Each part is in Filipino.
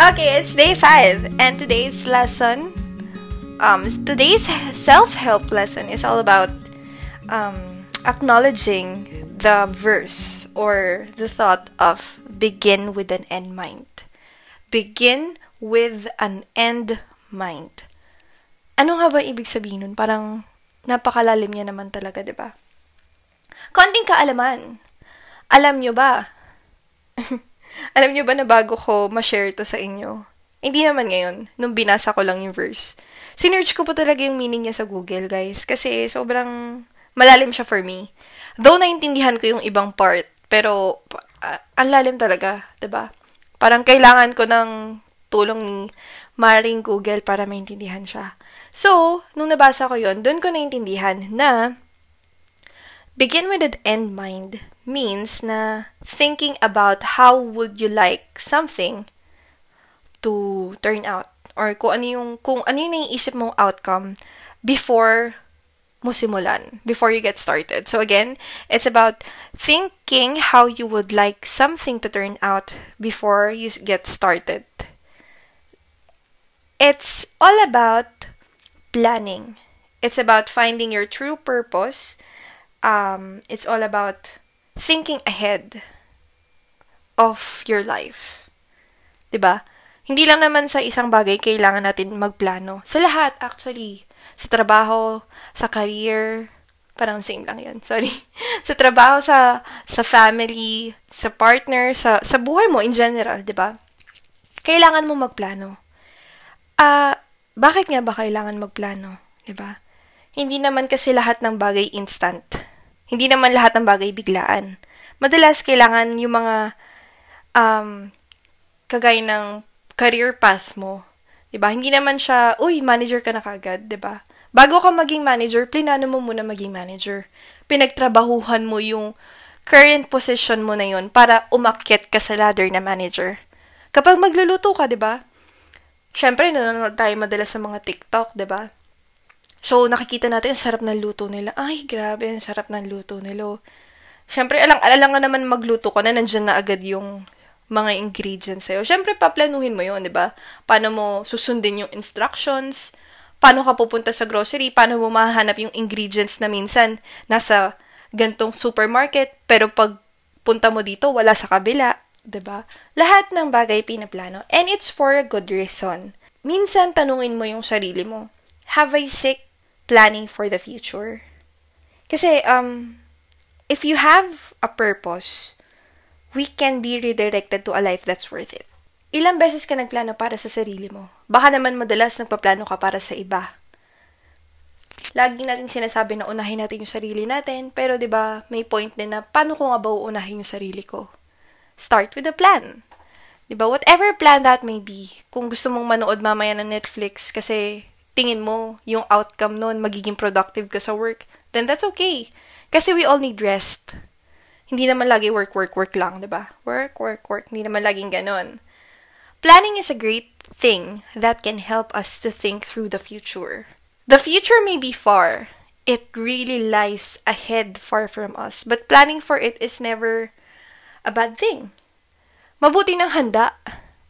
Okay, it's day five, and today's lesson, um, today's self-help lesson is all about um, acknowledging the verse or the thought of begin with an end mind. Begin with an end mind. Ano nga ba ibig sabihin nun? Parang napakalalim niya naman talaga, di ba? Konting kaalaman. Alam nyo ba? Alam nyo ba na bago ko ma-share to sa inyo? Hindi naman ngayon, nung binasa ko lang yung verse. Sinearch ko po talaga yung meaning niya sa Google, guys. Kasi sobrang malalim siya for me. Though naintindihan ko yung ibang part, pero uh, ang lalim talaga, ba? Parang kailangan ko ng tulong ni Maring Google para maintindihan siya. So, nung nabasa ko yon, doon ko naintindihan na begin with an end mind means na thinking about how would you like something to turn out or kung ano yung kung ano yung naiisip mong outcome before mo simulan, before you get started. So again, it's about thinking how you would like something to turn out before you get started. It's all about planning. It's about finding your true purpose. Um, it's all about thinking ahead of your life. 'Di ba? Hindi lang naman sa isang bagay kailangan natin magplano. Sa lahat, actually. Sa trabaho, sa career, parang same lang yun. Sorry. sa trabaho, sa sa family, sa partner, sa sa buhay mo in general, 'di ba? Kailangan mo magplano. Ah, uh, bakit nga ba kailangan magplano, 'di ba? Hindi naman kasi lahat ng bagay instant. Hindi naman lahat ng bagay biglaan. Madalas kailangan yung mga um kagaya ng career path mo. 'Di ba? Hindi naman siya, uy, manager ka na kagad, 'di ba? Bago ka maging manager, plinano mo muna maging manager. Pinagtrabahuhan mo yung current position mo na yun para umakyat ka sa ladder na manager. Kapag magluluto ka, 'di ba? Syempre, nanonood tayo madalas sa mga TikTok, 'di ba? So, nakikita natin, sarap ng luto nila. Ay, grabe, ang sarap ng luto nila. Syempre, alang-alang nga naman magluto ko na, nandyan na agad yung mga ingredients sa'yo. Syempre, paplanuhin mo yun, di ba? Paano mo susundin yung instructions, paano ka pupunta sa grocery, paano mo mahanap yung ingredients na minsan nasa gantong supermarket, pero pag punta mo dito, wala sa kabila, 'di ba? Lahat ng bagay pinaplano and it's for a good reason. Minsan tanungin mo yung sarili mo, have I sick planning for the future. Kasi, um, if you have a purpose, we can be redirected to a life that's worth it. Ilang beses ka nagplano para sa sarili mo? Baka naman madalas nagpaplano ka para sa iba. Lagi natin sinasabi na unahin natin yung sarili natin, pero 'di ba, may point din na paano ko nga ba uunahin yung sarili ko? Start with a plan. 'Di ba? Whatever plan that may be. Kung gusto mong manood mamaya ng Netflix kasi tingin mo yung outcome nun, magiging productive ka sa work, then that's okay. Kasi we all need rest. Hindi naman lagi work, work, work lang, di ba? Work, work, work. Hindi naman laging ganon. Planning is a great thing that can help us to think through the future. The future may be far. It really lies ahead far from us. But planning for it is never a bad thing. Mabuti ng handa.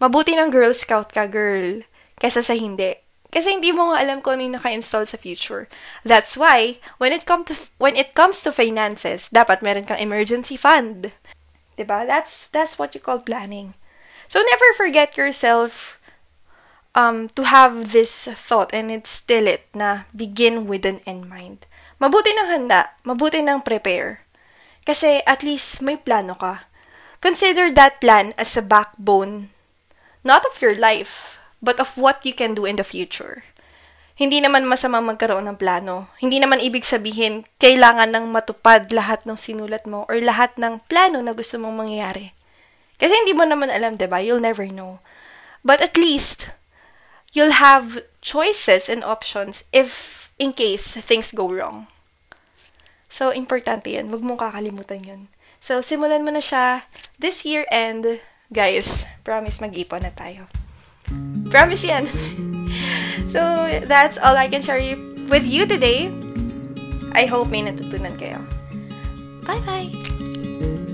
Mabuti ng Girl Scout ka, girl. Kesa sa hindi. Kasi hindi mo nga alam kung ano naka-install sa future. That's why, when it, come to, when it comes to finances, dapat meron kang emergency fund. ba? Diba? That's, that's what you call planning. So, never forget yourself um, to have this thought and instill it na begin with an end mind. Mabuti ng handa, mabuti ng prepare. Kasi at least may plano ka. Consider that plan as a backbone, not of your life, but of what you can do in the future. Hindi naman masama magkaroon ng plano. Hindi naman ibig sabihin kailangan ng matupad lahat ng sinulat mo or lahat ng plano na gusto mong mangyari. Kasi hindi mo naman alam, 'di ba? You'll never know. But at least you'll have choices and options if in case things go wrong. So, importante yan. Huwag mong kakalimutan yun. So, simulan mo na siya this year and guys, promise mag-ipon na tayo. Promise yan. so, that's all I can share you, with you today. I hope may natutunan kayo. Bye-bye!